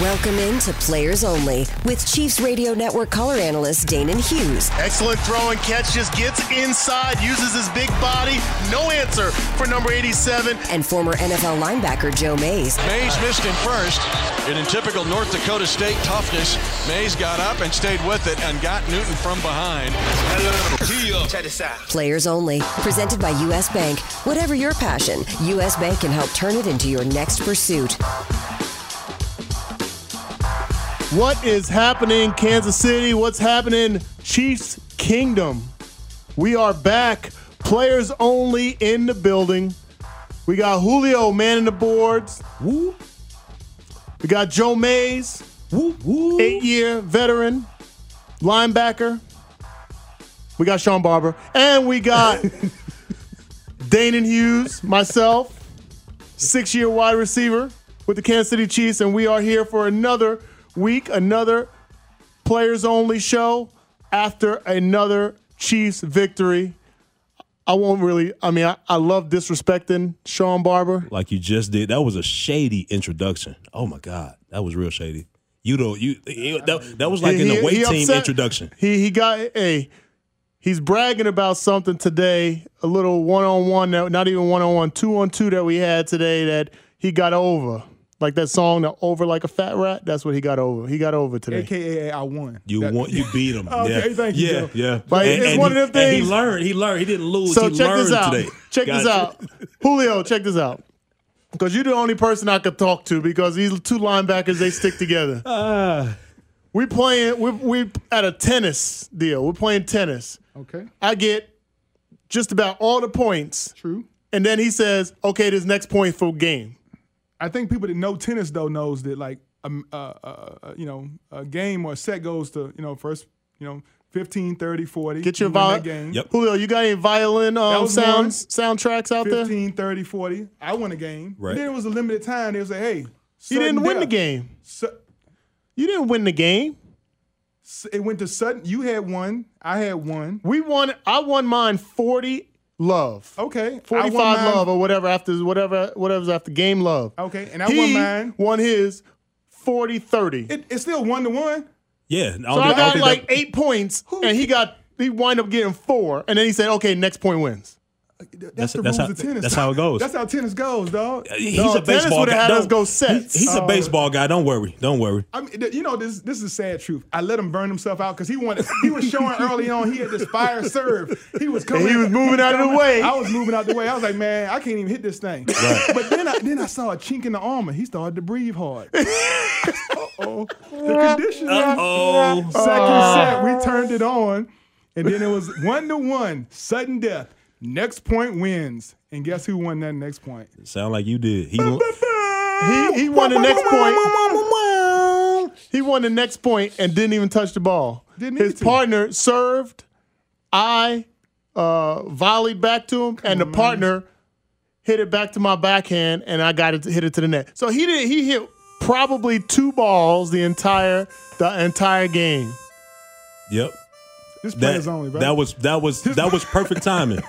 Welcome into Players Only with Chiefs Radio Network color analyst Danan Hughes Excellent throw and catch. Just gets inside, uses his big body. No answer for number 87. and former NFL linebacker Joe Mays. Mays missed him first, and in typical North Dakota State toughness, Mays got up and stayed with it and got Newton from behind. Players Only, presented by U.S. Bank. Whatever your passion, U.S. Bank can help turn it into your next pursuit. What is happening, Kansas City? What's happening, Chiefs Kingdom? We are back. Players only in the building. We got Julio manning the boards. Woo. We got Joe Mays, Woo, woo. eight year veteran, linebacker. We got Shawn Barber. And we got Danan Hughes, myself, six year wide receiver with the Kansas City Chiefs. And we are here for another week, another players only show after another Chiefs victory. I won't really, I mean, I, I love disrespecting Shawn Barber. Like you just did. That was a shady introduction. Oh my God. That was real shady. You don't you that, that was like in He- the weight team upset- introduction. He he got a he's bragging about something today, a little one on one, not even one on one, two on two that we had today that he got over. Like that song, the over like a fat rat. That's what he got over. He got over today. AKA I won. You That- want you beat him. Okay, yeah. thank you, Yeah, Joe. yeah. But it's one he, of them and he learned. He learned. He didn't lose. So he check learned this out. today. Check this out. Julio, check this out. Because you're the only person I could talk to because these two linebackers they stick together. Ah. we playing we we at a tennis deal. We're playing tennis. Okay, I get just about all the points, true. and then he says, "Okay, this next point for game." I think people that know tennis though knows that like uh, uh, uh, you know a game or a set goes to you know first you know 15, 30, 40. Get your you win vi- that game. Yep. Julio, you got any violin um, was sounds soundtracks out there? 15, 30, 40. I won a game. Right. But then it was a limited time. They would like, hey, You didn't win the game. Su- You didn't win the game. su- it went to sudden. You had one. I had one. We won. I won mine forty love. Okay. 45 love or whatever after whatever whatever's after game love. Okay, and I he won mine. won his 40 30. It, it's still one to one. Yeah. I don't so I don't got think like that- eight points and he got he wind up getting four and then he said, "Okay, next point wins." That's, the that's rules how- of tennis. that's how it goes. That's how tennis goes, dog. Uh, he's No, a tennis baseball would've guy. had us Don't- go sets. he- he's a Oh. baseball guy. Don't worry. Don't worry. I mean, you know this. This is the sad truth. I let him burn himself out because he wanted. He was showing early on. He had this fire serve. He was coming. And he was moving out of the way. I was moving out the way. I was like, man, I can't even hit this thing. But then I then I saw a chink in the armor. He started to breathe hard. Uh-oh. The conditioner. Oh, Second set, we turned it on, and then it was one to one, sudden death. Next point wins, and guess who won that next point? sound like you did. He, He he won the next point. He won the next point and didn't even touch the ball. Didn't His to. partner served. I uh, volleyed back to him, and the partner hit it back to my backhand, and I got it to hit it to the net. So he did. He hit probably two balls the entire the entire game. yep. This That, players only, bro. that was that was that was perfect timing.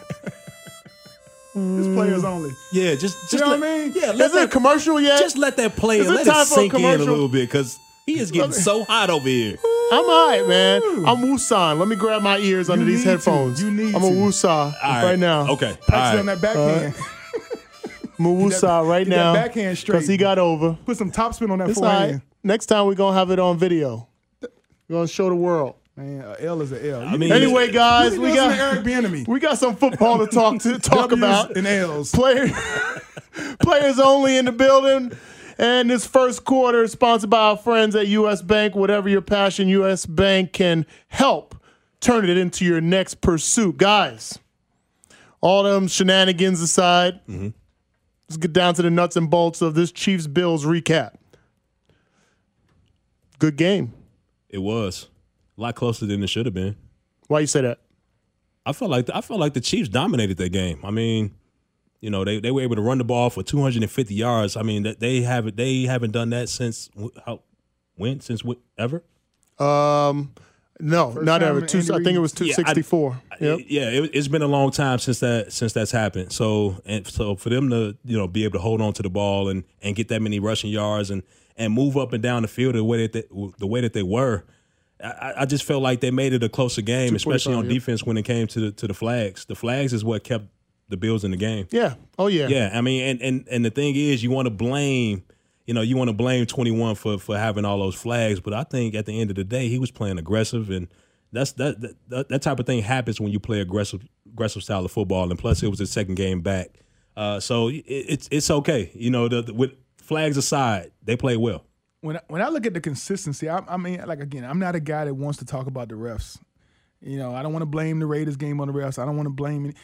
this players only. Yeah, just just You know let, what I mean? Yeah, let Is it a that, commercial yet? just let that player Is it let time it for a sink in a little bit because he is getting so hot over here. I'm all right, man. I'm Wusan. Let me grab my ears under these need to. headphones. You need I'm a to. right. All right, now. Okay. Practice all on right. that backhand. Musa right get that now backhand straight. because he got over. Put some topspin on that It's all right. forehand. Next time we're gonna have it on video. We're gonna show the world. Man, a L is a L. I mean, Anyway, guys, we got Eric Bieniemy. we got some football to talk to talk W's about. and L's. Player, players only in the building. And this first quarter is sponsored by our friends at US Bank. Whatever your passion, US Bank can help turn it into your next pursuit. Guys, all them shenanigans aside, mm-hmm. let's get down to the nuts and bolts of this Chiefs Bills recap. Good game. it was a lot closer than it should have been. Why you say that? I felt like I felt like the Chiefs dominated that game. I mean, you know, they, they were able to run the ball for 250 yards. I mean, that they haven't they haven't done that since wh- how when since wh- ever. Um, no, not ever. Two, I think it was Yeah, I- 264. yep. Yeah, it, it's been a long time since that since that's happened. So and so for them to you know be able to hold on to the ball and and get that many rushing yards and and move up and down the field the way that they, the way that they were. I, I just felt like they made it a closer game, especially on yeah. defense when it came to the to the flags. The flags is what kept the Bills in the game. Yeah. Oh yeah. Yeah, I mean, and and and the thing is, you want to blame, you know, you want to blame Twenty One for for having all those flags, but I think at the end of the day, he was playing aggressive, and that's that that, that, type of thing happens when you play aggressive aggressive style of football, and plus it was his second game back, uh, so it, it's it's okay, you know, the, the- with flags aside, they play well. When when I look at the consistency, I, I mean, like again, I'm not a guy that wants to talk about the refs. You know, I don't want to blame the Raiders game on the refs. I don't want to blame any.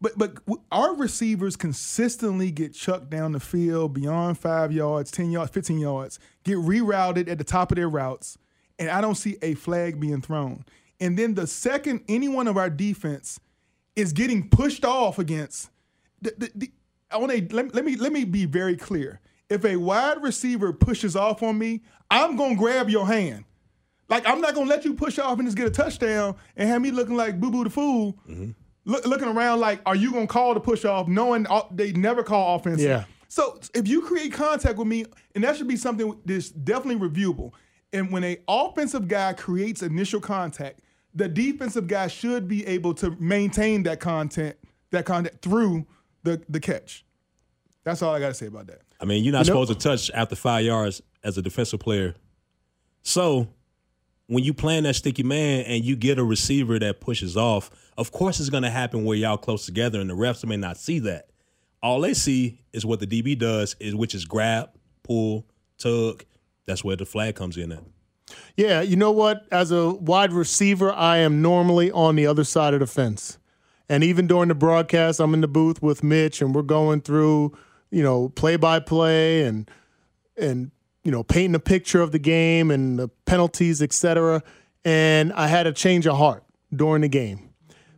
But but our receivers consistently get chucked down the field beyond five yards, ten yards, fifteen yards, get rerouted at the top of their routes, and I don't see a flag being thrown. And then the second any one of our defense is getting pushed off against the, the, the, I want to let, let me let me be very clear. If a wide receiver pushes off on me, I'm gonna grab your hand. Like I'm not gonna let you push off and just get a touchdown and have me looking like boo boo the fool, mm-hmm. look, looking around like, are you gonna call the push off, knowing all- they never call offense? Yeah. So if you create contact with me, and that should be something that's definitely reviewable. And when a offensive guy creates initial contact, the defensive guy should be able to maintain that content, that contact through the the catch. That's all I got to say about that. I mean, you're not You know- supposed to touch after five yards as a defensive player. So when you playing that sticky man and you get a receiver that pushes off, of course it's gonna happen where y'all close together and the refs may not see that. All they see is what the DB does, is which is grab, pull, tug. That's where the flag comes in at. Yeah, you know what? As a wide receiver, I am normally on the other side of the fence. And even during the broadcast, I'm in the booth with Mitch and we're going through, you know, play by play and and you know, painting a picture of the game and the penalties, etc. And I had a change of heart during the game.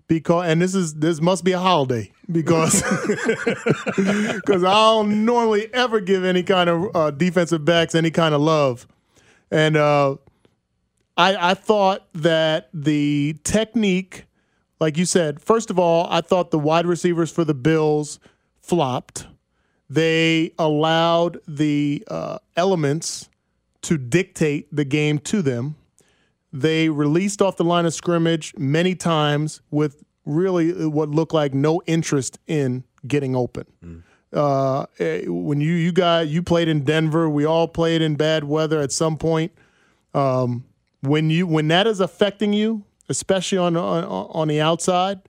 Because and this is this must be a holiday because because I don't normally ever give any kind of uh, defensive backs any kind of love. And uh, I, I thought that the technique, like you said, first of all, I thought the wide receivers for the Bills flopped. They allowed the uh, elements to dictate the game to them. They released off the line of scrimmage many times with really what looked like no interest in getting open uh, eh, when you you guys you played in Denver, we all played in bad weather at some point. Um, when you when that is affecting you, especially on on, on the outside,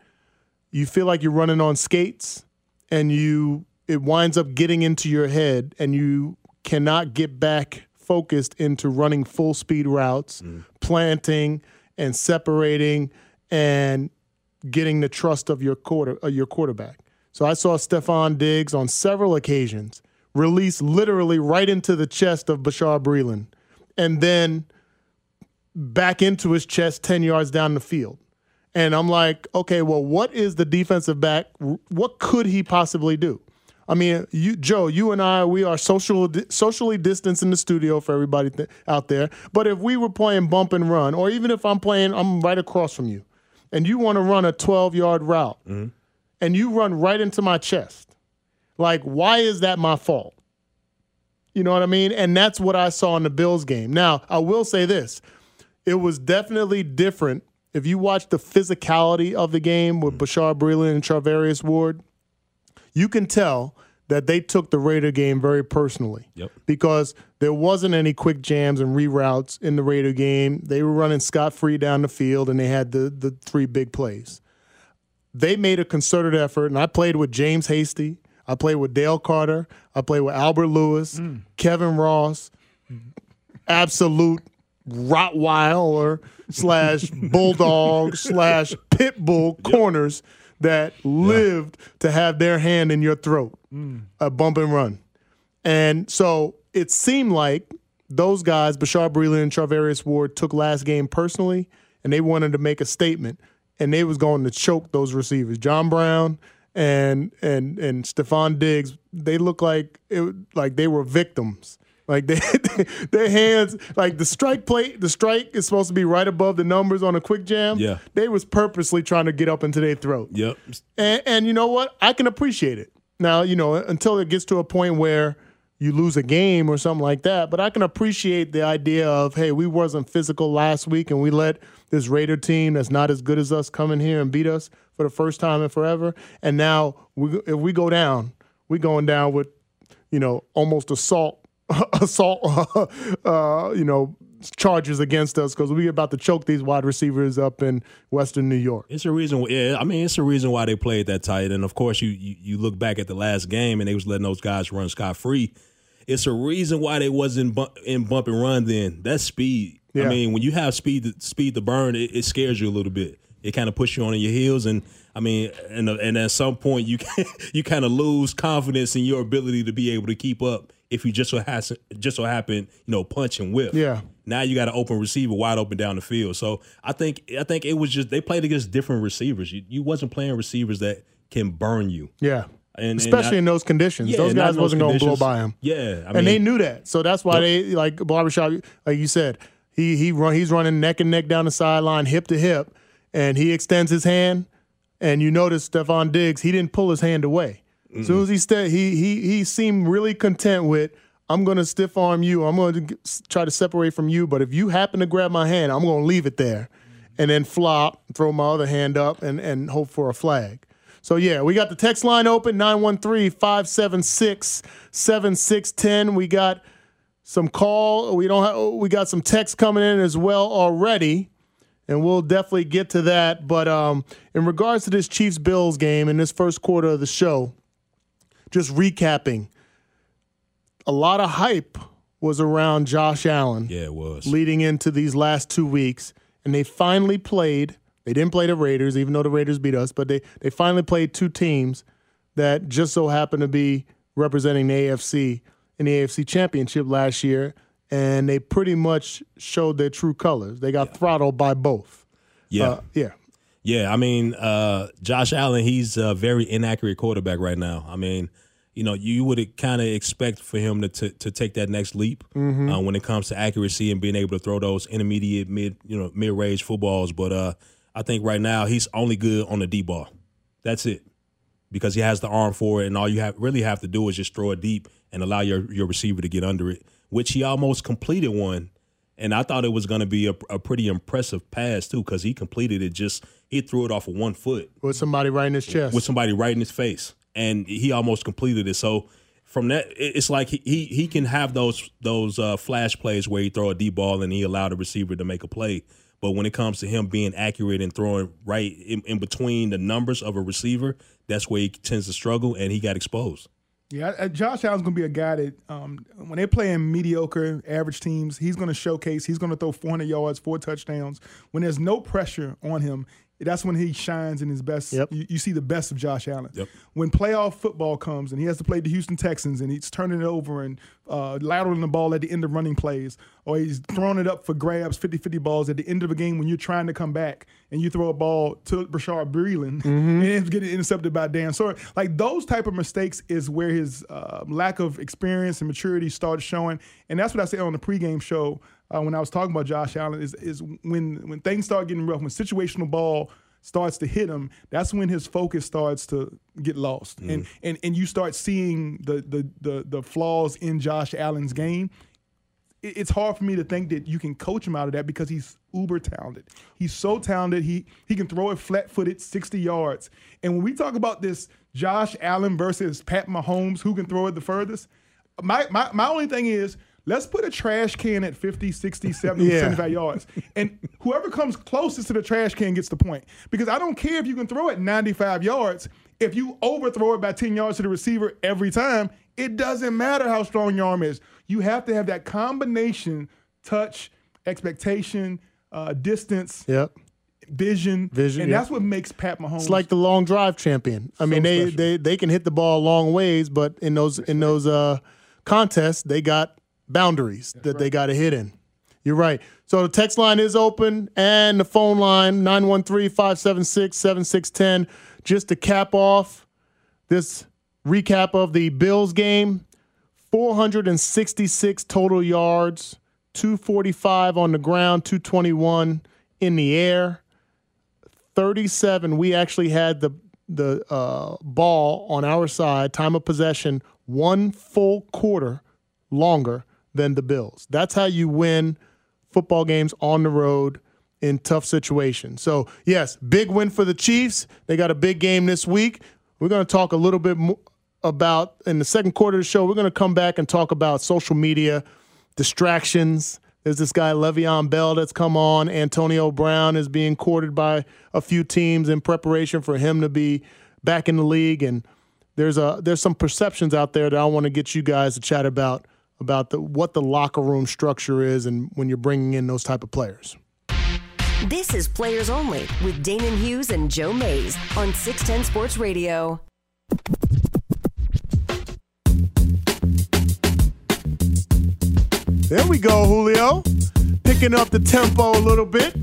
you feel like you're running on skates, and you it winds up getting into your head, and you cannot get back focused into running full speed routes, planting and separating, and getting the trust of your quarter uh, your quarterback. So I saw Stefon Diggs on several occasions release literally right into the chest of Bashaud Breeland and then back into his chest 10 yards down the field. And I'm like, okay, well, what is the defensive back? What could he possibly do? I mean, you, Joe, you and I, we are social, socially distanced in the studio for everybody th- out there. But if we were playing bump and run, or even if I'm playing, I'm right across from you, and you want to run a 12 yard route, mm-hmm. and you run right into my chest, like, why is that my fault? You know what I mean? And that's what I saw in the Bills game. Now, I will say this it was definitely different. If you watch the physicality of the game with mm. Bashaud Breeland and Charvarius Ward, you can tell that they took the Raider game very personally. Yep. Because there wasn't any quick jams and reroutes in the Raider game. They were running scot free down the field and they had the the three big plays. They made a concerted effort, and I played with James Hasty. I played with Dale Carter. I played with Albert Lewis, hmm. Kevin Ross, absolute Rottweiler slash bulldog slash pit bull corners that lived to have their hand in your throat, mm. a bump and run. And so it seemed like those guys, Bashaud Breeland and Charvarius Ward, took last game personally, and they wanted to make a statement, and they was going to choke those receivers. John Brown and and and Stefon Diggs, they look like it, like they were victims. Like they, their hands, like the strike plate, the strike is supposed to be right above the numbers on a quick jam. Yeah. they was purposely trying to get up into their throat. Yep. And, and you know what? I can appreciate it. Now, you know, until it gets to a point where you lose a game or something like that, but I can appreciate the idea of, hey, we wasn't physical last week and we let this Raider team that's not as good as us come in here and beat us for the first time in forever. And now we, if we go down, we going down with, you know, almost assault, assault, uh, you know, charges against us because we're about to choke these wide receivers up in Western New York. It's a reason. Yeah, I mean, it's a reason why they played that tight. And of course, you you, you look back at the last game, and they was letting those guys run scot free. It's a reason why they wasn't in bump and run. Then that's speed. Yeah. I mean, when you have speed to, speed to burn, it, it scares you a little bit. It kind of puts you on your heels, and I mean, and and at some point you you kind of lose confidence in your ability to be able to keep up if you just so has just so happen you know punch and whip. Yeah. Now you got an open receiver wide open down the field. So I think I think it was just they played against different receivers. You, you wasn't playing receivers that can burn you. Yeah. And- and Especially in those conditions. Yeah, those guys those wasn't going to blow by him. Yeah, I and they knew that. So that's why they like barbershop like you said, he he run he's running neck and neck down the sideline, hip to hip, and he extends his hand and you notice Stefon Diggs, he didn't pull his hand away. As soon as he sta he he he seemed really content with I'm going to stiff arm you. I'm going to try to separate from you, but if you happen to grab my hand, I'm going to leave it there and then flop, throw my other hand up and and hope for a flag. So yeah, we got the text line open 913-576-7610. We got some call, we don't have we got some text coming in as well already. And we'll definitely get to that, but um in regards to this Chiefs Bills game in this first quarter of the show, just recapping. A lot of hype was around Josh Allen Yeah, it was. leading into these last two weeks, and they finally played. They didn't play the Raiders, even though the Raiders beat us, but they they finally played two teams that just so happened to be representing the AFC in the AFC Championship last year, and they pretty much showed their true colors. They got throttled by both. Yeah. Uh, yeah. Yeah, I mean, uh, Josh Allen, he's a very inaccurate quarterback right now. I mean, you know, you would kind of expect for him to, to to take that next leap uh, when it comes to accuracy and being able to throw those intermediate mid, you know, mid range footballs. But uh, I think right now he's only good on the D ball. That's it, because he has the arm for it, and all you have really have to do is just throw it deep and allow your your receiver to get under it, which he almost completed one. And I thought it was going to be a, a pretty impressive pass too, because he completed it. Just he threw it off of one foot With somebody right in his chest. with somebody right in his face, and he almost completed it. So from that, it's like he he, he can have those those uh, flash plays where he throw a deep ball and he allow the receiver to make a play. But when it comes to him being accurate and throwing right in, in between the numbers of a receiver, that's where he tends to struggle, and he got exposed. Yeah, uh, Josh Allen's going to be a guy that um, when they're playing mediocre, average teams, he's going to showcase. He's going to throw 400 yards, four touchdowns. When there's no pressure on him, that's when he shines in his best. Yep. You, you see the best of Josh Allen. Yep. When playoff football comes and he has to play the Houston Texans and he's turning it over and uh, lateraling the ball at the end of running plays, or he's throwing it up for grabs, 50 50 balls at the end of a game when you're trying to come back and you throw a ball to Bashaud Breeland and it's getting intercepted by Dan Sawyer. Like those type of mistakes is where his uh, lack of experience and maturity starts showing. And that's what I said on the pregame show uh, when I was talking about Josh Allen is, is when, when things start getting rough, when situational ball starts to hit him, that's when his focus starts to get lost. And, and and you start seeing the, the the the flaws in Josh Allen's game it's hard for me to think that you can coach him out of that because he's uber talented. He's so talented. He he can throw it flat footed, 60 yards. And when we talk about this Josh Allen versus Pat Mahomes, who can throw it the furthest. My my my only thing is let's put a trash can at 50, 60, 70, Yeah. 75 yards. And whoever comes closest to the trash can gets the point. Because I don't care if you can throw it 95 yards. If you overthrow it by 10 yards to the receiver every time, it doesn't matter how strong your arm is. You have to have that combination touch, expectation, uh, distance, Yep. vision. Vision, And that's what makes Pat Mahomes. It's like the long drive champion. I mean, they, special. they they can hit the ball long ways, but in those in those uh, contests, they got boundaries that they got to hit in. You're right. So the text line is open and the phone line 913-576-7610 just to cap off this recap of the Bills game. 466 total yards, 245 on the ground, 221 in the air. 37 we actually had the the uh, ball on our side time of possession one full quarter longer than the bills that's how you win football games on the road in tough situations so yes big win for the chiefs they got a big game this week we're going to talk a little bit more about in the second quarter of the show we're going to come back and talk about social media distractions. There's this guy Le'Veon Bell that's come on. Antonio Brown is being courted by a few teams in preparation for him to be back in the league. And there's a there's some perceptions out there that I want to get you guys to chat about about the what the locker room structure is and when you're bringing in those type of players. This is Players Only with Danan Hughes and Joe Mays on 610 Sports Radio. There we go, Julio. Picking up the tempo a little bit.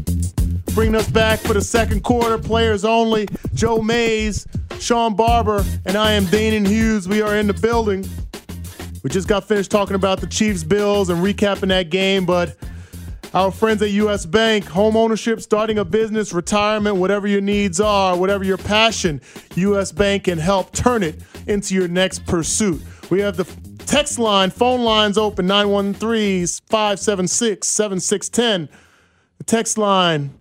Bringing us back for the second quarter. Players only. Joe Mays, Shawn Barber, and I am Danan Hughes. We are in the building. We just got finished talking about the Chiefs Bills and recapping that game, but our friends at US Bank, home ownership, starting a business, retirement, whatever your needs are, whatever your passion, US Bank can help turn it into your next pursuit. We have the text line, phone lines open 913 576 7610. The text line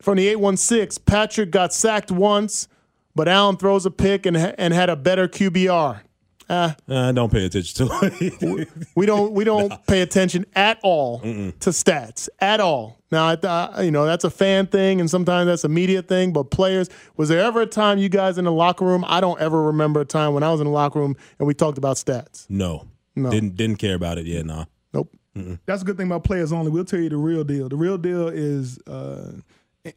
from the 816 Patrick got sacked once, but Allen throws a pick and, and had a better QBR. Uh, don't pay attention to it. We don't we don't pay attention at all to stats at all. Now, I, I, you know that's a fan thing, and sometimes that's a media thing. But players, was there ever a time you guys in the locker room? I don't ever remember a time when I was in the locker room and we talked about stats. no, No. didn't didn't care about it. Yeah, nah. Nope. That's a good thing about players only. We'll tell you the real deal. The real deal is uh, a- a-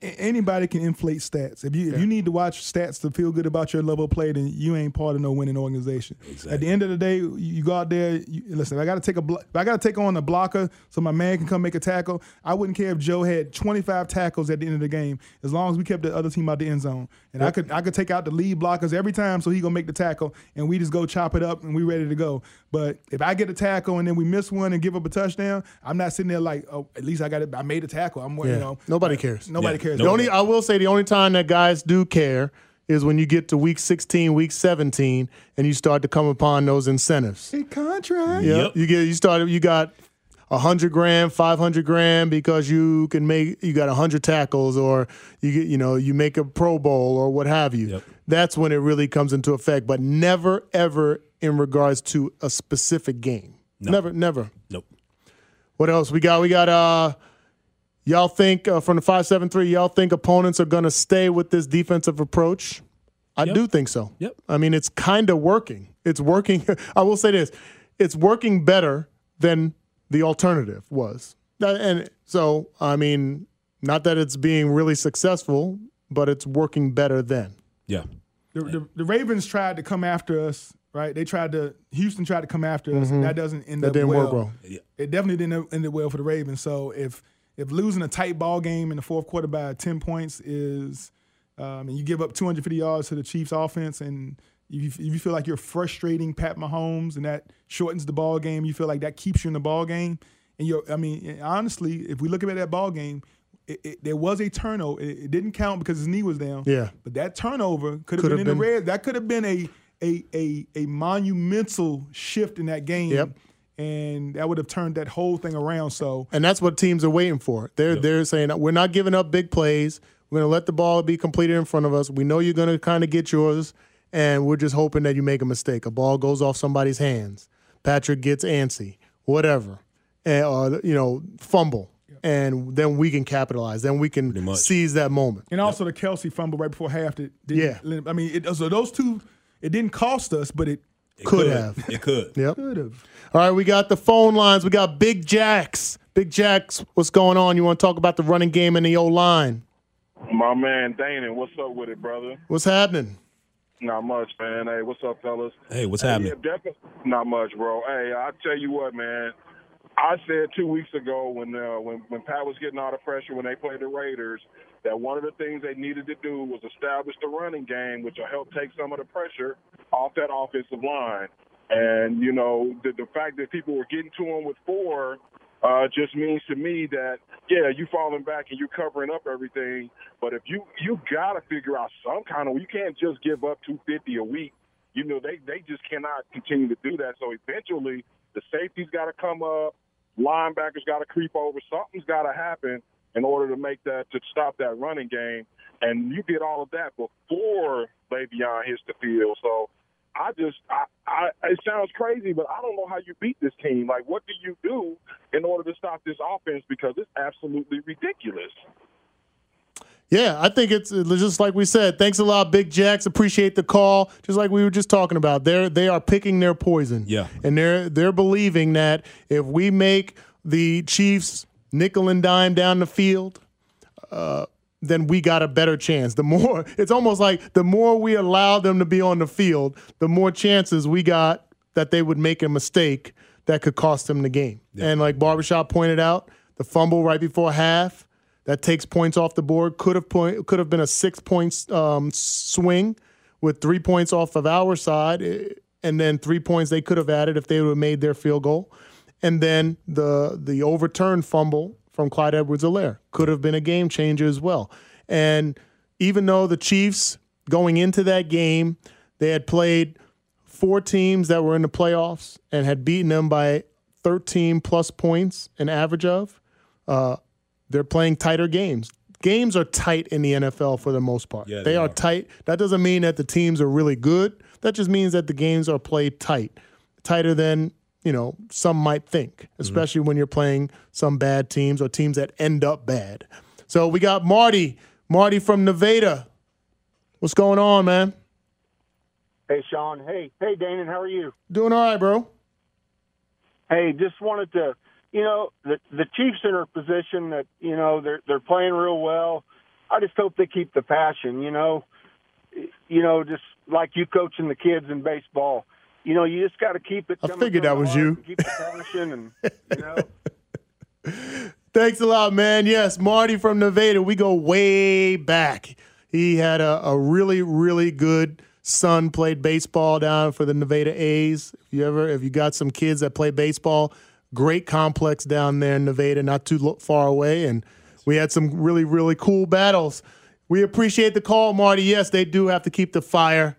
anybody can inflate stats. If you if you need to watch stats to feel good about your level of play, then you ain't part of no winning organization. At the end of the day, you, go out there. You, listen, I got to take a blo- if I got to take on a blocker so my man can come make a tackle. I wouldn't care if Joe had 25 tackles at the end of the game, as long as we kept the other team out the end zone. And I could I could take out the lead blockers every time, so he gonna make the tackle, and we just go chop it up, and we ready to go. But if I get a tackle and then we miss one and give up a touchdown, I'm not sitting there like, oh, at least I got it. I made a tackle. I'm, you know, Nobody cares. Nobody Yeah. cares. The only I will say the only time that guys do care is when you get to week 16, week 17, and you start to come upon those incentives. Hey, contract. Yeah, Yep. you get you started. You got a hundred grand, five hundred grand because you can make you got a hundred tackles, or you get you know you make a Pro Bowl or what have you. Yep. That's when it really comes into effect. But never ever in regards to a specific game. Never, never. Nope. What else we got? We got uh y'all think uh, from the 573 y'all think opponents are going to stay with this defensive approach? I Yep. do think so. Yep. I mean, it's kind of working. It's working. I will say this. It's working better than the alternative was. And so, I mean, not that it's being really successful, but it's working better than. Yeah. The, the, the Ravens tried to come after us, right? They tried to Houston tried to come after us. and That doesn't end Mm-hmm. That up didn't well. work well. It definitely didn't end up well for the Ravens. So if if losing a tight ball game in the fourth quarter by ten points is, um, and you give up 250 yards to the Chiefs offense, and you, if you feel like you're frustrating Pat Mahomes, and that shortens the ball game, you feel like that keeps you in the ball game. And you're, I mean, honestly, if we look at that ball game, it, it, there was a turnover. It, it didn't count because his knee was down. Yeah. But that turnover could have Could been in the red. That could have been a a a a monumental shift in that game. Yep. And that would have turned that whole thing around. So And that's what teams are waiting for. They're they're saying we're not giving up big plays. We're going to let the ball be completed in front of us. We know you're going to kind of get yours, and we're just hoping that you make a mistake. A ball goes off somebody's hands. Patrick gets antsy, whatever, and, or you know, fumble, and then we can capitalize. Then we can seize that moment. And also the Kelce fumble right before half. That didn't, Yeah. I mean, it, so those two, it didn't cost us, but it It Could have. It could. Yep. could have. All right, we got the phone lines. We got Big Jacks. Big Jacks, what's going on? You want to talk about the running game and the O line? My man Dana, what's up with it, brother? What's happening? Not much, man. Hey, what's up, fellas? Hey, what's Hey, happening? Yeah, not much, bro. Hey, I tell you what, man. I said two weeks ago when uh, when when Pat was getting all the pressure when they played the Raiders that one of the things they needed to do was establish the running game, which will help take some of the pressure off that offensive line. And you know the the fact that people were getting to him with four uh, just means to me that yeah, you falling back and you're covering up everything. But if you you got to figure out some kind of you can't just give up 250 a week. You know they they just cannot continue to do that. So eventually the safety's got to come up, linebackers got to creep over. Something's got to happen in order to make that to stop that running game. And you did all of that before Le'Veon hits the field. So I just, I, I, it sounds crazy, but I don't know how you beat this team. Like, what do you do in order to stop this offense? Because it's absolutely ridiculous. Yeah, I think it's it's just like we said. Thanks a lot, Big Jacks. Appreciate the call. Just like we were just talking about, they're they are picking their poison. Yeah. and they're they're believing that if we make the Chiefs nickel and dime down the field, uh, then we got a better chance. The more it's almost like the more we allow them to be on the field, the more chances we got that they would make a mistake that could cost them the game. And like Barbershop pointed out, the fumble right before half that takes points off the board could have point could have been a six points um, swing with three points off of our side, eh, and then three points they could have added if they would have made their field goal, and then the the overturned fumble from Clyde Edwards-Helaire could have been a game changer as well. And even though the Chiefs going into that game they had played four teams that were in the playoffs and had beaten them by 13 plus points an average of. Uh, they're playing tighter games. Games are tight in the NFL for the most part. Yeah, they, they are are. tight. That doesn't mean that the teams are really good. That just means that the games are played tight, tighter than you know some might think, mm-hmm. especially when you're playing some bad teams or teams that end up bad. So we got Marty, Marty from Nevada. What's going on, man? Hey, Sean. Hey, hey, Danan. How are you? Doing all right, bro. Hey, just wanted to, you know, the the Chiefs in a position that you know they're they're playing real well. I just hope they keep the passion. You know, you know, just like you coaching the kids in baseball. You know, you just got to keep it. I figured that was you. Keep and you know. Thanks a lot, man. Yes, Marty from Nevada. We go way back. He had a, a really, really good son, played baseball down for the Nevada A's. If you ever, if you got some kids that play baseball, great complex down there in Nevada, not too far away. And we had some really, really cool battles. We appreciate the call, Marty. Yes, they do have to keep the fire.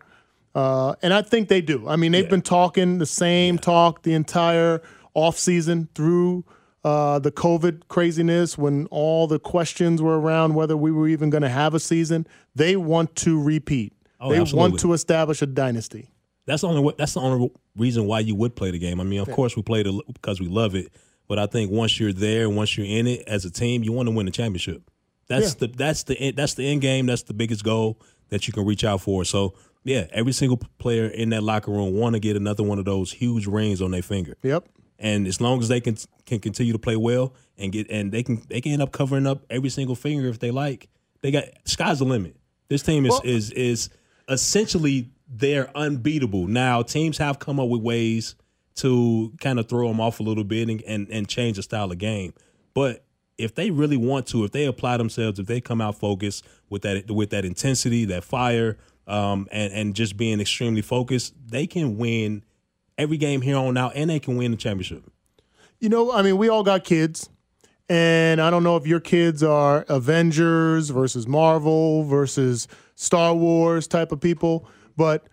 Uh, and I think they do. I mean, they've been talking the same talk the entire offseason through uh, the COVID craziness when all the questions were around whether we were even going to have a season. They want to repeat. Oh, they absolutely. want to establish a dynasty. That's the only that's the only reason why you would play the game. I mean, of course we play it because we love it, but I think once you're there once you're in it as a team, you want to win the championship. That's the that's the that's the end game. That's the biggest goal that you can reach out for. So yeah, every single player in that locker room want to get another one of those huge rings on their finger. Yep. And as long as they can can continue to play well and get and they can they can end up covering up every single finger if they like. They got sky's the limit. This team is Well- is is essentially they're unbeatable. Now teams have come up with ways to kind of throw them off a little bit and, and and change the style of game. But if they really want to, if they apply themselves, if they come out focused with that with that intensity, that fire, um, and and just being extremely focused, they can win every game here on out, and they can win the championship. You know, I mean, we all got kids, and I don't know if your kids are Avengers versus Marvel versus Star Wars type of people, but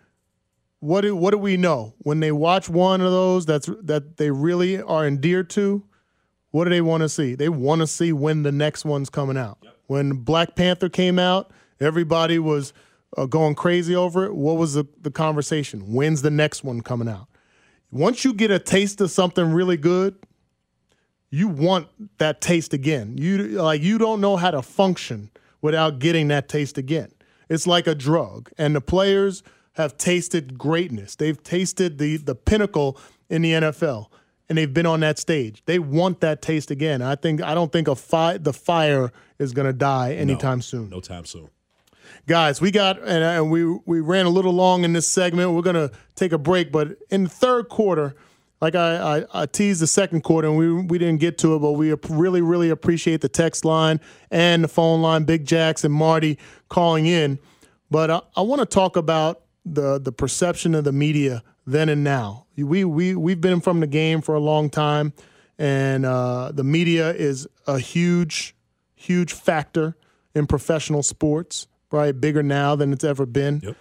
what do what do we know when they watch one of those that's that they really are endeared to? What do they want to see? They want to see when the next one's coming out. When Black Panther came out, everybody was uh, going crazy over it, what was the, the conversation? When's the next one coming out? Once you get a taste of something really good, you want that taste again. You like you don't know how to function without getting that taste again. It's like a drug, and the players have tasted greatness. They've tasted the the pinnacle in the NFL, and they've been on that stage. They want that taste again. I think I don't think a fi- the fire is going to die anytime no, soon. No time soon. Guys, we got and, and we we ran a little long in this segment. We're gonna take a break, but in the third quarter, like I, I, I, teased the second quarter and we we didn't get to it, but we really really appreciate the text line and the phone line. Big Jacks and Marty calling in, but I, I want to talk about the the perception of the media then and now. We we we've been from the game for a long time, and uh, the media is a huge huge factor in professional sports. Probably bigger now than it's ever been. Yep.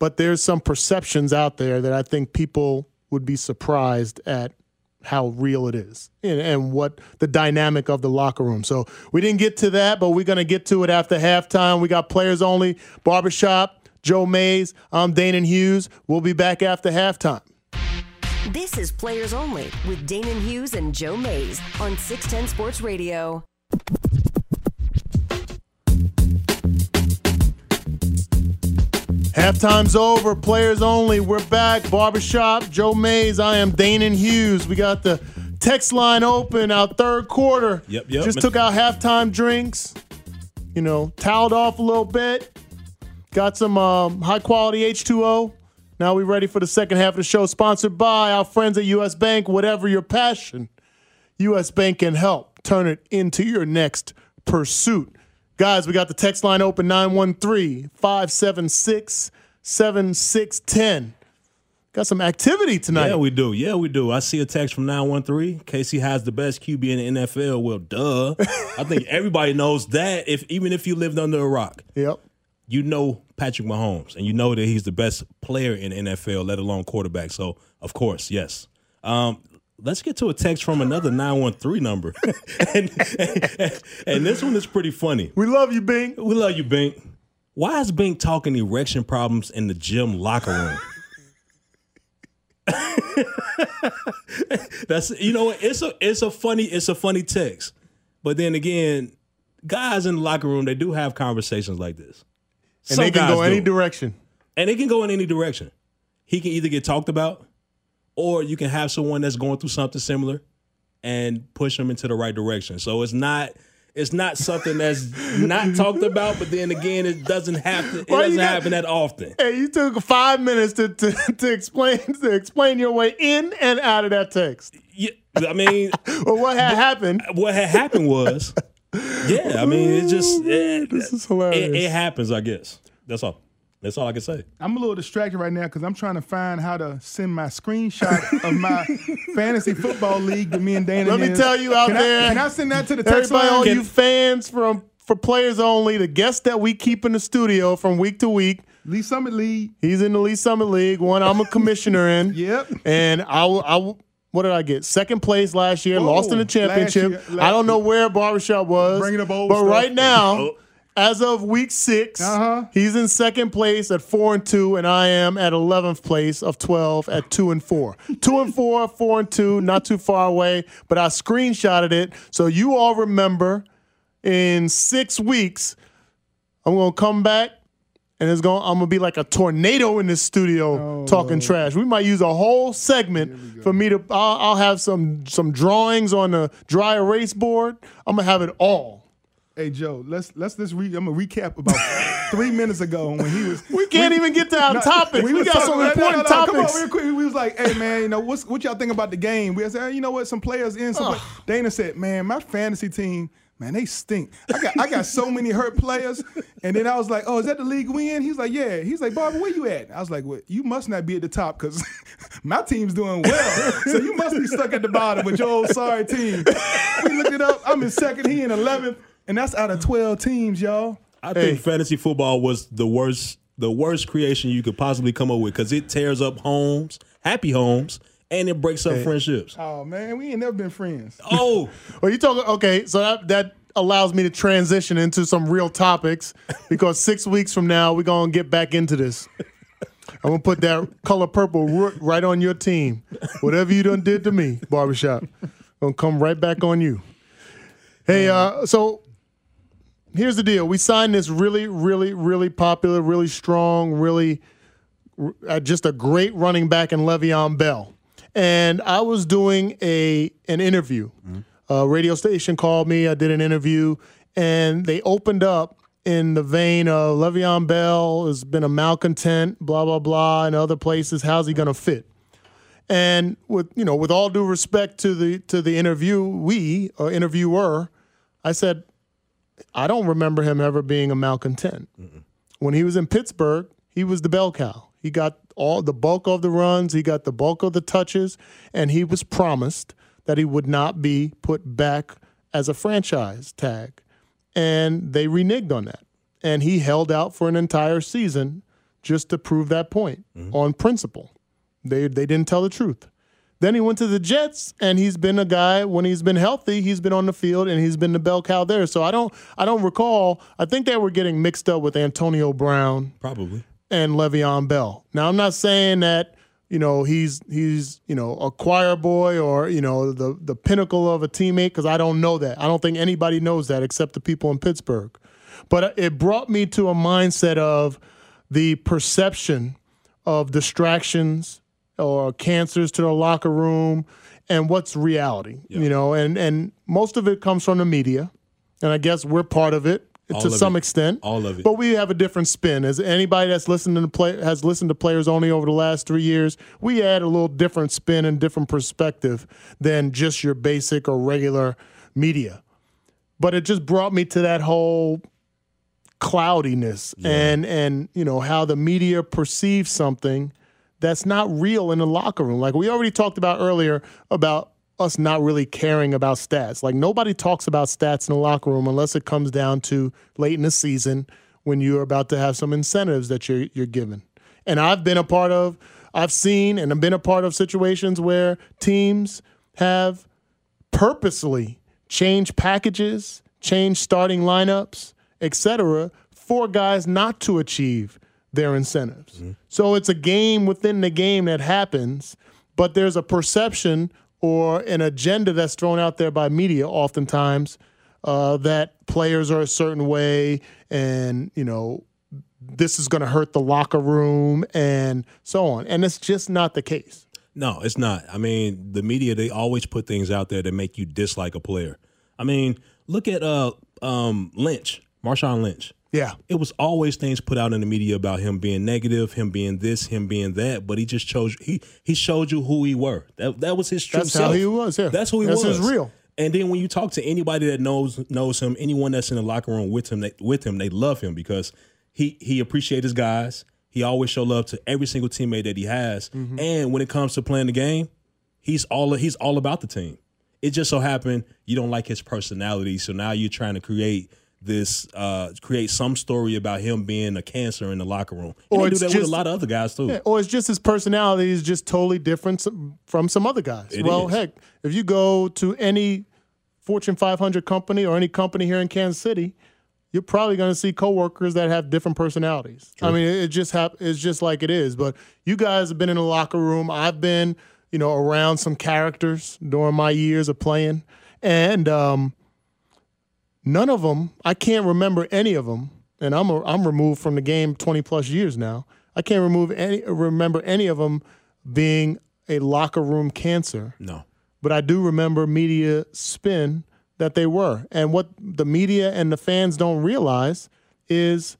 But there's some perceptions out there that I think people would be surprised at how real it is and, and, what the dynamic of the locker room. So we didn't get to that, but we're going to get to it after halftime. We got players only, barbershop, Joe Mays. I'm Danan Hughes. We'll be back after halftime. This is Players Only with Danan Hughes and Joe Mays on 610 Sports Radio. Halftime's over. Players only. We're back. Barbershop. Joe Mays. I am Danan Hughes. We got the text line open. Our third quarter. Yep, yep. Just took out halftime drinks. You know, toweled off a little bit. Got some um, high quality H2O. Now we ready for the second half of the show. Sponsored by our friends at U.S. Bank. Whatever your passion, U.S. Bank can help turn it into your next pursuit. Guys, we got the text line open 913 576 7610. Got some activity tonight. Yeah, we do. Yeah, we do. I see a text from 913. Casey has the best QB in the NFL. Well, duh. I think everybody knows that. If even if you lived under a rock. Yep. You know Patrick Mahomes, and you know that he's the best player in the NFL, let alone quarterback. So, of course, yes. Um, let's get to a text from another 913 number. and, and, and, this one is pretty funny. We love you, Bink. We love you, Bink. Why is Bink talking erection problems in the gym locker room? That's you know it's a it's a funny it's a funny text, but then again, guys in the locker room they do have conversations like this, and Some they can go any do. direction, and it can go in any direction. He can either get talked about, or you can have someone that's going through something similar and push them into the right direction. So it's not it's not something that's not talked about, but then again, it doesn't have to. It doesn't got, happen that often. Hey, you took five minutes to, to, to explain to explain your way in and out of that text. Yeah, I mean, well, what had happened? What had happened was, yeah, I mean, it just it, this is hilarious. It, it happens, I guess. That's all. That's all I can say. I'm a little distracted right now because I'm trying to find how to send my screenshot of my fantasy football league that me and Dana. Let me tell you out can there. I, can I send that to the text Everybody, line? all you fans from for players only, the guests that we keep in the studio from week to week. Lee Summit League. He's in the Lee Summit League. One I'm a commissioner in. yep. And I will. I will what did I get? Second place last year, Whoa, lost in the championship. Year, I don't know where Barbershop was. Bringing up old But stuff. right now, oh. As of week 6 uh-huh. he's in second place at four and two, and I am at eleventh place of twelve at two and four. two and four, four and two, not too far away. But I screenshotted it so you all remember. In six weeks, I'm gonna come back and it's going I'm gonna be like a tornado in this studio oh, talking Lord. trash. We might use a whole segment for me to I'll, I'll, have some some drawings on the dry erase board. I'm gonna have it all. Hey Joe, let's let's just re- I'm gonna recap about three minutes ago when he was. We can't we, even get to our no, topics. We, we got some important no, no, topics. Come on, real quick. We was like, "Hey man, you know what's what y'all think about the game?" We said, hey, "You know what? Some players in." Some play-. Dana said, "Man, my fantasy team." Man, they stink. I got I got so many hurt players. And then I was like, oh, is that the league we in? He's like, yeah. He's like, Barbara, where you at? I was like, well, you must not be at the top because my team's doing well. so you must be stuck at the bottom with your old sorry team. We looked it up. I'm in second. He in 11th. And that's out of 12 teams, y'all. I hey. think fantasy football was the worst the worst creation you could possibly come up with because it tears up homes, happy homes, and it breaks up hey. friendships. Oh man, we ain't never been friends. Oh, well, you talking? Okay, so that, that allows me to transition into some real topics because six weeks from now we're gonna get back into this. I'm gonna put that color purple right on your team. Whatever you done did to me, barbershop, gonna come right back on you. Hey, uh, so here's the deal. We signed this really, really, really popular, really strong, really uh, just a great running back in Le'Veon Bell. And I was doing a an interview. A radio station called me. I did an interview, and they opened up in the vein of Le'Veon Bell has been a malcontent, blah blah blah, and other places. How's he going to fit? And with you know, with all due respect to the to the interviewee or interviewer, I said, I don't remember him ever being a malcontent. When he was in Pittsburgh, he was the bell cow. He got all the bulk of the runs, he got the bulk of the touches, and he was promised that he would not be put back as a franchise tag. And they reneged on that. And he held out for an entire season just to prove that point mm-hmm. on principle. They they didn't tell the truth. Then he went to the Jets, and he's been a guy when he's been healthy. He's been on the field, and he's been the bell cow there. So I don't I don't recall. I think they were getting mixed up with Antonio Brown Probably. and Le'Veon Bell. Now I'm not saying that you know he's he's you know a choir boy or you know the the pinnacle of a teammate because I don't know that. I don't think anybody knows that except the people in Pittsburgh. But uh, it brought me to a mindset of the perception of distractions or cancers to the locker room and what's reality. You know, and and most of it comes from the media, and I guess we're part of it All to of some it. extent. All of it. But we have a different spin. As anybody that's listened to play has listened to players only over the last three years, we add a little different spin and different perspective than just your basic or regular media. But it just brought me to that whole cloudiness and and you know how the media perceives something that's not real in the locker room. Like we already talked about earlier about us not really caring about stats. Like nobody talks about stats in the locker room unless it comes down to late in the season when you're about to have some incentives that you're you're given. And I've been a part of, I've seen and I've been a part of situations where teams have purposely changed packages, changed starting lineups, etc., for guys not to achieve their incentives. So it's a game within the game that happens, but there's a perception or an agenda that's thrown out there by media oftentimes uh, that players are a certain way and, you know, this is going to hurt the locker room and so on. And it's just not the case. No, it's not. I mean, the media they always put things out there that make you dislike a player. I mean, look at uh um Lynch, Marshawn Lynch. Yeah. It was always things put out in the media about him being negative, him being this, him being that, but he just chose he he showed you who he were. That that was his true That's how he was, yeah. That's who he That's was. his real. And then when you talk to anybody that knows knows him, anyone that's in the locker room with him, they, with him, they love him because he he appreciates his guys. He always show love to every single teammate that he has. Mm-hmm. And when it comes to playing the game, he's all he's all about the team. It just so happened you don't like his personality, so now you're trying to create this uh create some story about him being a cancer in the locker room. And Or they do it's that with just- a lot of other guys too. Yeah, or it's just his personality is just totally different from some other guys. It well, is. heck, if you go to any Fortune 500 company or any company here in Kansas City, you're probably going to see coworkers that have different personalities. I mean, it just hap- it's just like it is. But you guys have been in the locker room. I've been, you know, around some characters during my years of playing, and um, none of them. I can't remember any of them. And I'm a, I'm removed from the game 20 plus years now. I can't remove any remember any of them being a locker room cancer No. but I do remember media spin that they were. And what the media and the fans don't realize is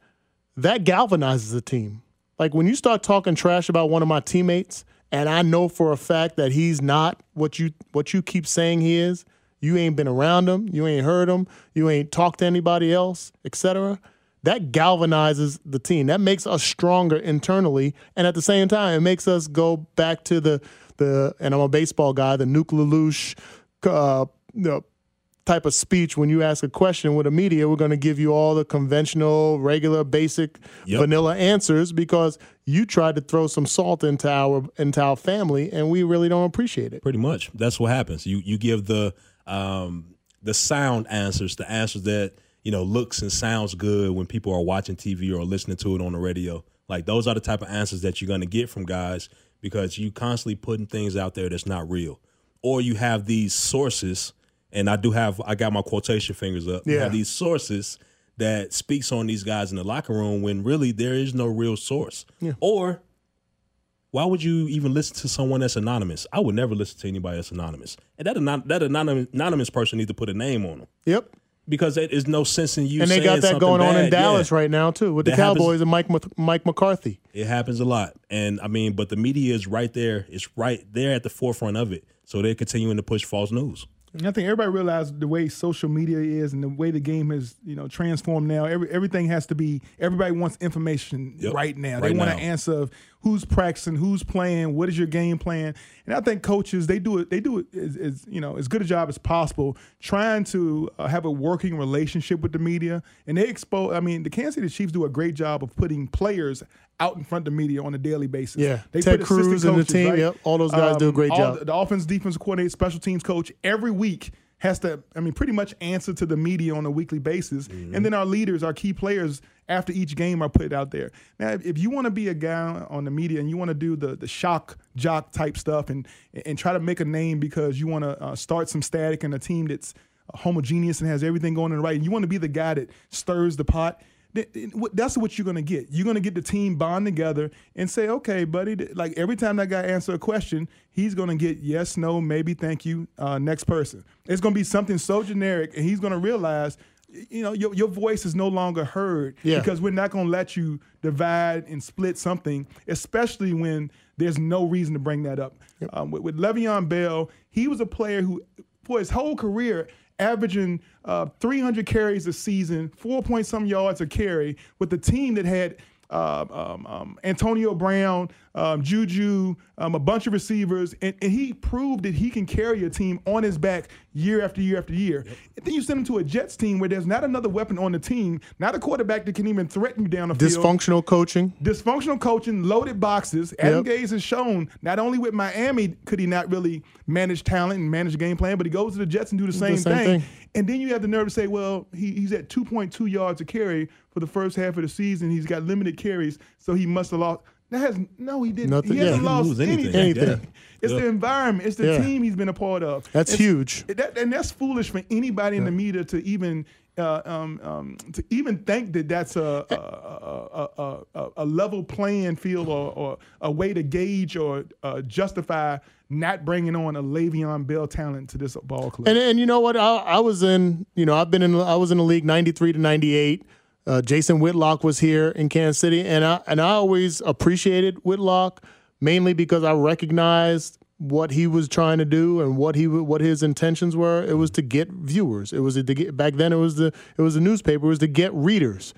that galvanizes a team. Like when you start talking trash about one of my teammates, and I know for a fact that he's not what you what you keep saying he is, you ain't been around them, you ain't heard them, you ain't talked to anybody else, etc. That galvanizes the team. That makes us stronger internally, and at the same time, it makes us go back to the the. And I'm a baseball guy. The Nuke LaLoosh, uh, you know, type of speech when you ask a question with a media, we're going to give you all the conventional, regular, basic, Yep. vanilla answers because you tried to throw some salt into our into our family, and we really don't appreciate it. Pretty much. That's what happens. You you give the um the sound answers, the answers that you know looks and sounds good when people are watching TV or listening to it on the radio. Like those are the type of answers that you're going to get from guys because you constantly putting things out there that's not real, or you have these sources. And I do have I got my quotation fingers up. You Yeah. have these sources that speaks on these guys in the locker room when really there is no real source. Or why would you even listen to someone that's anonymous? I would never listen to anybody that's anonymous. And that anon- that anonymous, anonymous person needs to put a name on them Yep. because there is no sense in you. and they got that going on in. Dallas Yeah. right now too with the That happens- Cowboys and Mike Mike McCarthy. It happens a lot, and I mean, but the media is right there. It's right there at the forefront of it, so they're continuing to push false news. And I think everybody realized the way social media is and the way the game has, you know, transformed now. Every, everything has to be. Everybody wants information Yep. right now. Right they want an answer of who's practicing, who's playing, what is your game plan. And I think coaches they do it. They do it as, as you know as good a job as possible, trying to uh, have a working relationship with the media. And they expose. I mean, the Kansas City Chiefs do a great job of putting players out in front of the media on a daily basis. Yeah. they Ted put Cruz and the team, right? yep. All those guys do a great job. the- the offense, defense coordinator, special teams coach every week has to, I mean, pretty much answer to the media on a weekly basis. Mm-hmm. And then our leaders, our key players, after each game are put out there. Now, if, if you want to be a guy on the media and you want to do the the shock jock type stuff and and try to make a name because you want to uh, start some static in a team that's homogeneous and has everything going in the right, and you want to be the guy that stirs the pot th- th- what- that's what you're going to get. You're going to get the team bond together and say, okay, buddy, like every time that guy answer a question, he's going to get yes, no, maybe, thank you, uh, next person. It's going to be something so generic, and he's going to realize, you know, your, your voice is no longer heard Yeah. because we're not going to let you divide and split something, especially when there's no reason to bring that up. Um, with, with Le'Veon Bell, he was a player who, for his whole career, averaging uh, 300 carries a season, four point some yards a carry, with the team that had uh, um, um, Antonio Brown, um, Juju, um, a bunch of receivers, and, and he proved that he can carry a team on his back year after year after year. And then you send him to a Jets team where there's not another weapon on the team, not a quarterback that can even threaten you down the field. Dysfunctional coaching. Dysfunctional coaching, loaded boxes. Adam Yep. Gase has shown not only with Miami could he not really manage talent and manage game plan, but he goes to the Jets and do the same, same thing. thing. And then you have the nerve to say, well, he, he's at 2.2 yards a carry for the first half of the season. He's got limited carries, so he must have lost. That has no, he didn't. Nothing- He hasn't he didn't lost lose anything. anything. Anything. It's Yeah. the environment. It's the Yeah. team he's been a part of. That's It's- huge. that, and that's foolish for anybody in the media to even uh, um, um, to even think that that's a a, a, a, a, a level playing field or, or a way to gauge or uh, justify not bringing on a Le'Veon Bell talent to this ball club. And and you know what? I, I was in. You know, I've been in. I was in the league '93 to '98. Uh, Jason Whitlock was here in Kansas City, and I and I always appreciated Whitlock mainly because I recognized what he was trying to do and what he what his intentions were. It was to get viewers. It was to get back then. It was the it was a newspaper. It was to get readers.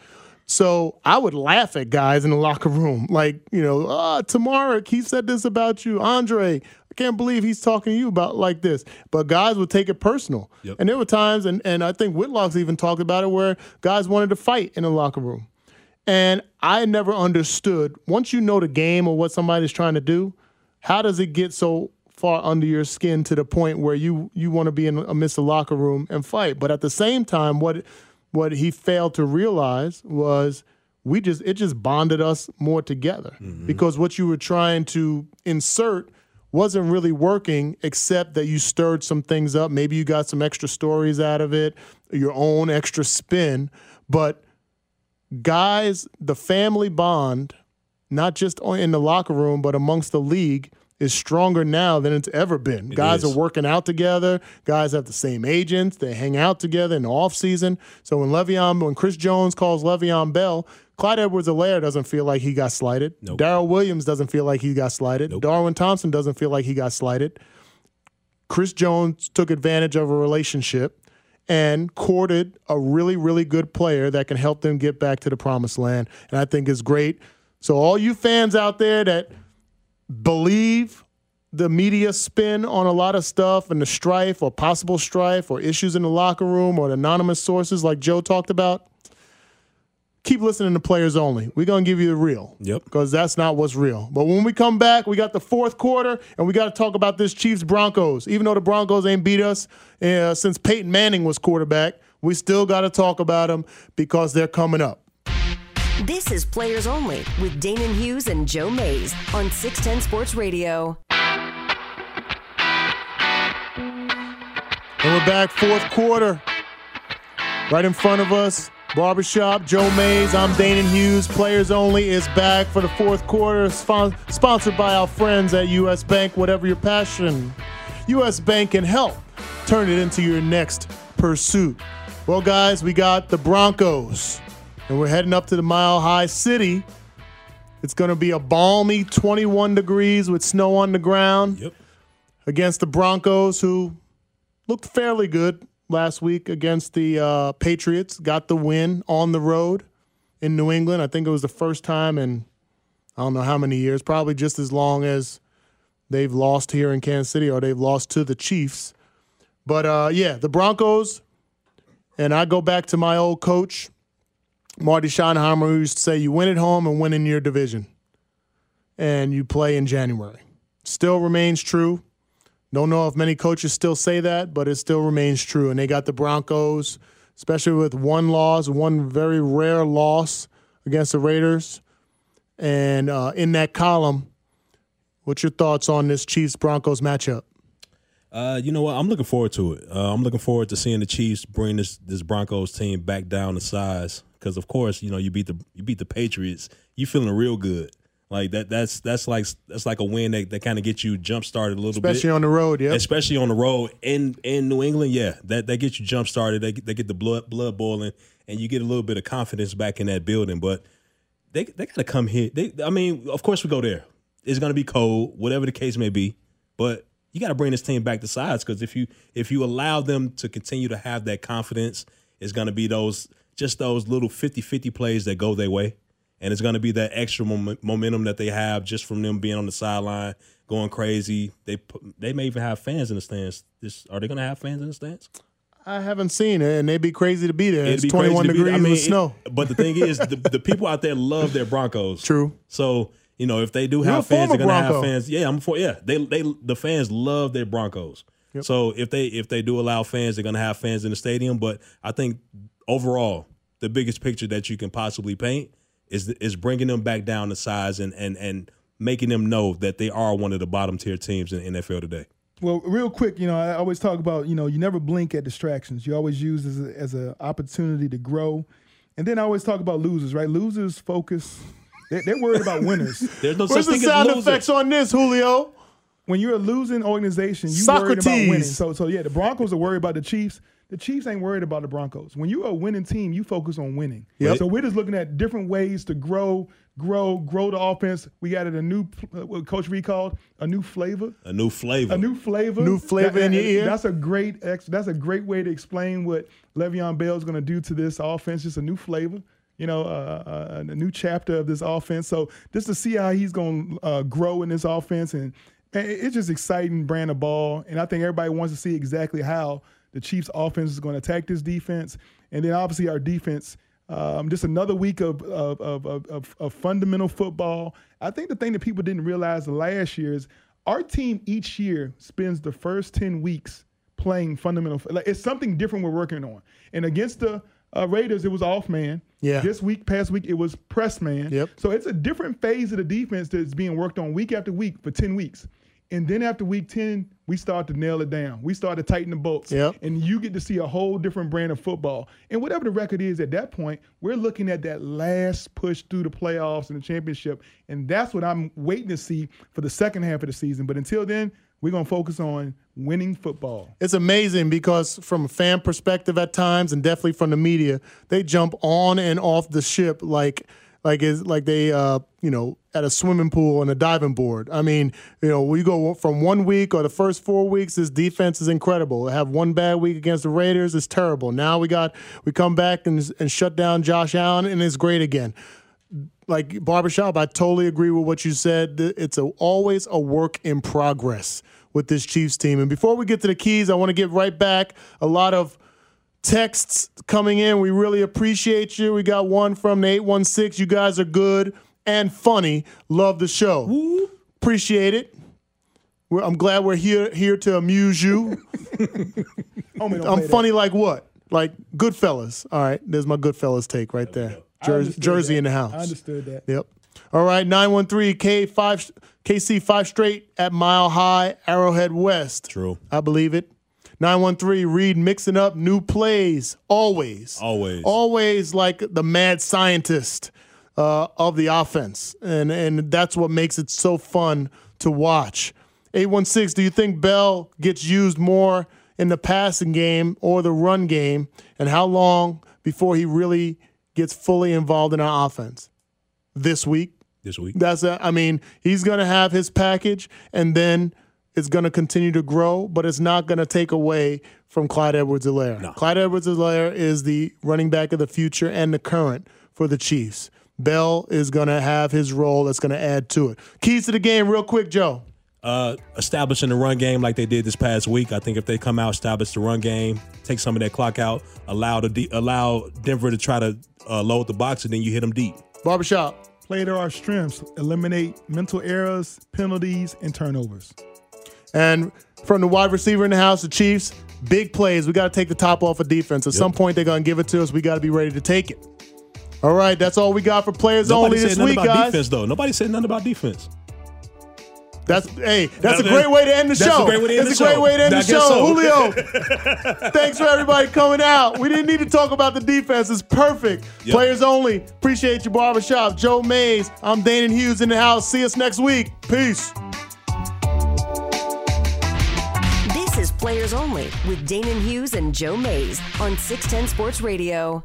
So I would laugh at guys in the locker room, like you know, ah, Tamara, he said this about you, Andre. I can't believe he's talking to you about like this. But guys would take it personal, Yep. and there were times, and and I think Whitlock's even talked about it, where guys wanted to fight in the locker room, and I never understood. Once you know the game or what somebody's trying to do, how does it get so far under your skin to the point where you you want to be in amidst the locker room and fight? But at the same time, what what he failed to realize was we just it just bonded us more together mm-hmm. because what you were trying to insert wasn't really working except that you stirred some things up maybe you got some extra stories out of it your own extra spin but guys the family bond not just in the locker room but amongst the league is stronger now than it's ever been. guys is. are working out together. Guys have the same agents. They hang out together in the off season. So when Le'Veon, when Chris Jones calls Le'Veon Bell, Clyde Edwards-Helaire doesn't feel like he got slighted. Nope. Darrell Williams doesn't feel like he got slighted. Nope. Darwin Thompson doesn't feel like he got slighted. Chris Jones took advantage of a relationship and courted a really, really good player that can help them get back to the promised land. And I think is great. So all you fans out there that believe the media spin on a lot of stuff and the strife or possible strife or issues in the locker room or the anonymous sources like Joe talked about, keep listening to players only. We're gonna give you the real. Yep. Because that's not what's real. But when we come back, we got the fourth quarter, and we got to talk about this Chiefs Broncos. Even though the Broncos ain't beat us uh, since Peyton Manning was quarterback, we still got to talk about them because they're coming up. This is Players Only with Danan Hughes and Joe Mays on 610 Sports Radio. And we're back, fourth quarter. Right in front of us, Barbershop, Joe Mays. I'm Danan Hughes. Players Only is back for the fourth quarter, spon- sponsored by our friends at U.S. Bank. Whatever your passion, U.S. Bank can help turn it into your next pursuit. Well, guys, we got the Broncos, and we're heading up to the Mile High City. It's going to be a balmy 21 degrees with snow on the ground Yep. against the Broncos, who looked fairly good last week against the uh, Patriots. Got the win on the road in New England. I think it was the first time in I don't know how many years, probably just as long as they've lost here in Kansas City or they've lost to the Chiefs. But uh, yeah, the Broncos, and I go back to my old coach, Marty Schottenheimer, who used to say, you win at home and win in your division. And you play in January. Still remains true. Don't know if many coaches still say that, but it still remains true. And they got the Broncos, especially with one loss, one very rare loss against the Raiders. And uh, in that column, what's your thoughts on this Chiefs Broncos matchup? Uh, you know what? I'm looking forward to it. Uh, I'm looking forward to seeing the Chiefs bring this this Broncos team back down to size. Because of course, you know you beat the you beat the Patriots. You feeling real good. Like that. That's that's like that's like a win that, that kind of gets you jump started a little bit. Especially on the road, yeah. especially on the road in in New England. Yeah, that that gets you jump started. They get- they get the blood blood boiling, and you get a little bit of confidence back in that building. But they they got to come here. They, I mean, of course we go there. It's gonna be cold, whatever the case may be. But you got to bring this team back to size because if you if you allow them to continue to have that confidence, it's gonna be those just those little 50-50 plays that go their way. And it's going to be that extra mom- momentum that they have just from them being on the sideline, going crazy. They they may even have fans in the stands. This, are they going to have fans in the stands? I haven't seen it, and they'd be crazy to be there. It'd it's be 21 crazy degrees I mean, it- snow. but the thing is, the, the people out there love their Broncos. True. So you know, if they do You're have fans, they're gonna have fans. Yeah, I'm for. Yeah, they they the fans love their Broncos. So if they if they do allow fans, they're gonna have fans in the stadium. But I think overall, the biggest picture that you can possibly paint is is bringing them back down to size and and and making them know that they are one of the bottom tier teams in NFL today. Well, real quick, you know, I always talk about, you know, you never blink at distractions. You always use as a, as an opportunity to grow. And then I always talk about losers, right? Losers focus. They're, they're worried about winners. There's no Where's such the thing sound as effects on this, Julio? When you're a losing organization, you worried about Socrates. winning. So, so yeah, the Broncos are worried about the Chiefs. The Chiefs ain't worried about the Broncos. When you're a winning team, you focus on winning. Yep. So we're just looking at different ways to grow, grow, grow the offense. We added a new, uh, what Coach recalled a new flavor. A new flavor. A new flavor. New flavor in your ear? That's a great. Ex, that's a great way to explain what Le'Veon Bell is going to do to this offense. Just a new flavor. You know, uh, uh, a new chapter of this offense. So just to see how he's going to uh, grow in this offense, and it- it's just exciting brand of ball. And I think everybody wants to see exactly how the Chiefs' offense is going to attack this defense, and then obviously our defense. Um, just another week of of, of, of, of fundamental football. I think the thing that people didn't realize last year is our team each year spends the first 10 weeks playing fundamental. Like it's something different we're working on. And against the uh, Raiders, it was off man. Yeah. This week, past week, it was press man. Yep. So it's a different phase of the defense that's being worked on week after week for 10 weeks. And then after week 10, we start to nail it down. We start to tighten the bolts. Yep. And you get to see a whole different brand of football. And whatever the record is at that point, we're looking at that last push through the playoffs and the championship. And that's what I'm waiting to see for the second half of the season. But until then, we're going to focus on winning football. It's amazing because from a fan perspective at times, and definitely from the media, they jump on and off the ship like like is like they uh you know at a swimming pool and a diving board. I mean, you know, we go from one week or the first four weeks, this defense is incredible. Have one bad week against the Raiders, it's terrible. Now we got we come back and and shut down Josh Allen, and it's great again like barbershop i totally agree with what you said it's a, always a work in progress with this chiefs team and before we get to the keys i want to get right back a lot of texts coming in. We really appreciate you. We got one from the 816. You guys are good and funny. Love the show. Appreciate it. We're, I'm glad we're here here to amuse you. I'm play funny like what? Like Goodfellas. All right, there's my Goodfellas take right there. that. Jersey, Jersey that. in the house. I understood that. Yep. All right, 913 K5 KC 5 straight at Mile High, Arrowhead West. True. I believe it. 913 Reid mixing up new plays always. Always. Always like the mad scientist uh, of the offense. And and that's what makes it so fun to watch. 816, do you think Bell gets used more in the passing game or the run game? And how long before he really gets fully involved in our offense? This week? This week. That's a, I mean, he's going to have his package and then it's going to continue to grow, but it's not going to take away from Clyde Edwards-Helaire. Clyde Edwards-Helaire is the running back of the future and the current for the Chiefs. Bell is going to have his role that's going to add to it. Keys to the game real quick, Joe. uh, establishing the run game like they did this past week. I think if they come out, establish the run game, take some of that clock out, allow the de- allow Denver to try to uh, load the box, and then you hit them deep. Barbershop. Play to our strengths. Eliminate mental errors, penalties, and turnovers. And from the wide receiver in the house, the Chiefs, big plays. We got to take the top off of defense. At some point, they're going to give it to us. We got to be ready to take it. All right, that's all we got for players Nobody only said this week, about guys. defense, though. Nobody said nothing about defense. That's hey, that's a great way to end the that's a show. great way to end That's the a great way to end I the show. so. Julio, thanks for everybody coming out. We didn't need to talk about the defense. It's perfect. Yep. Players only. Appreciate you, barbershop. Joe Mays. I'm Danan Hughes in the house. See us next week. Peace. This is Players Only with Danan Hughes and Joe Mays on 610 Sports Radio.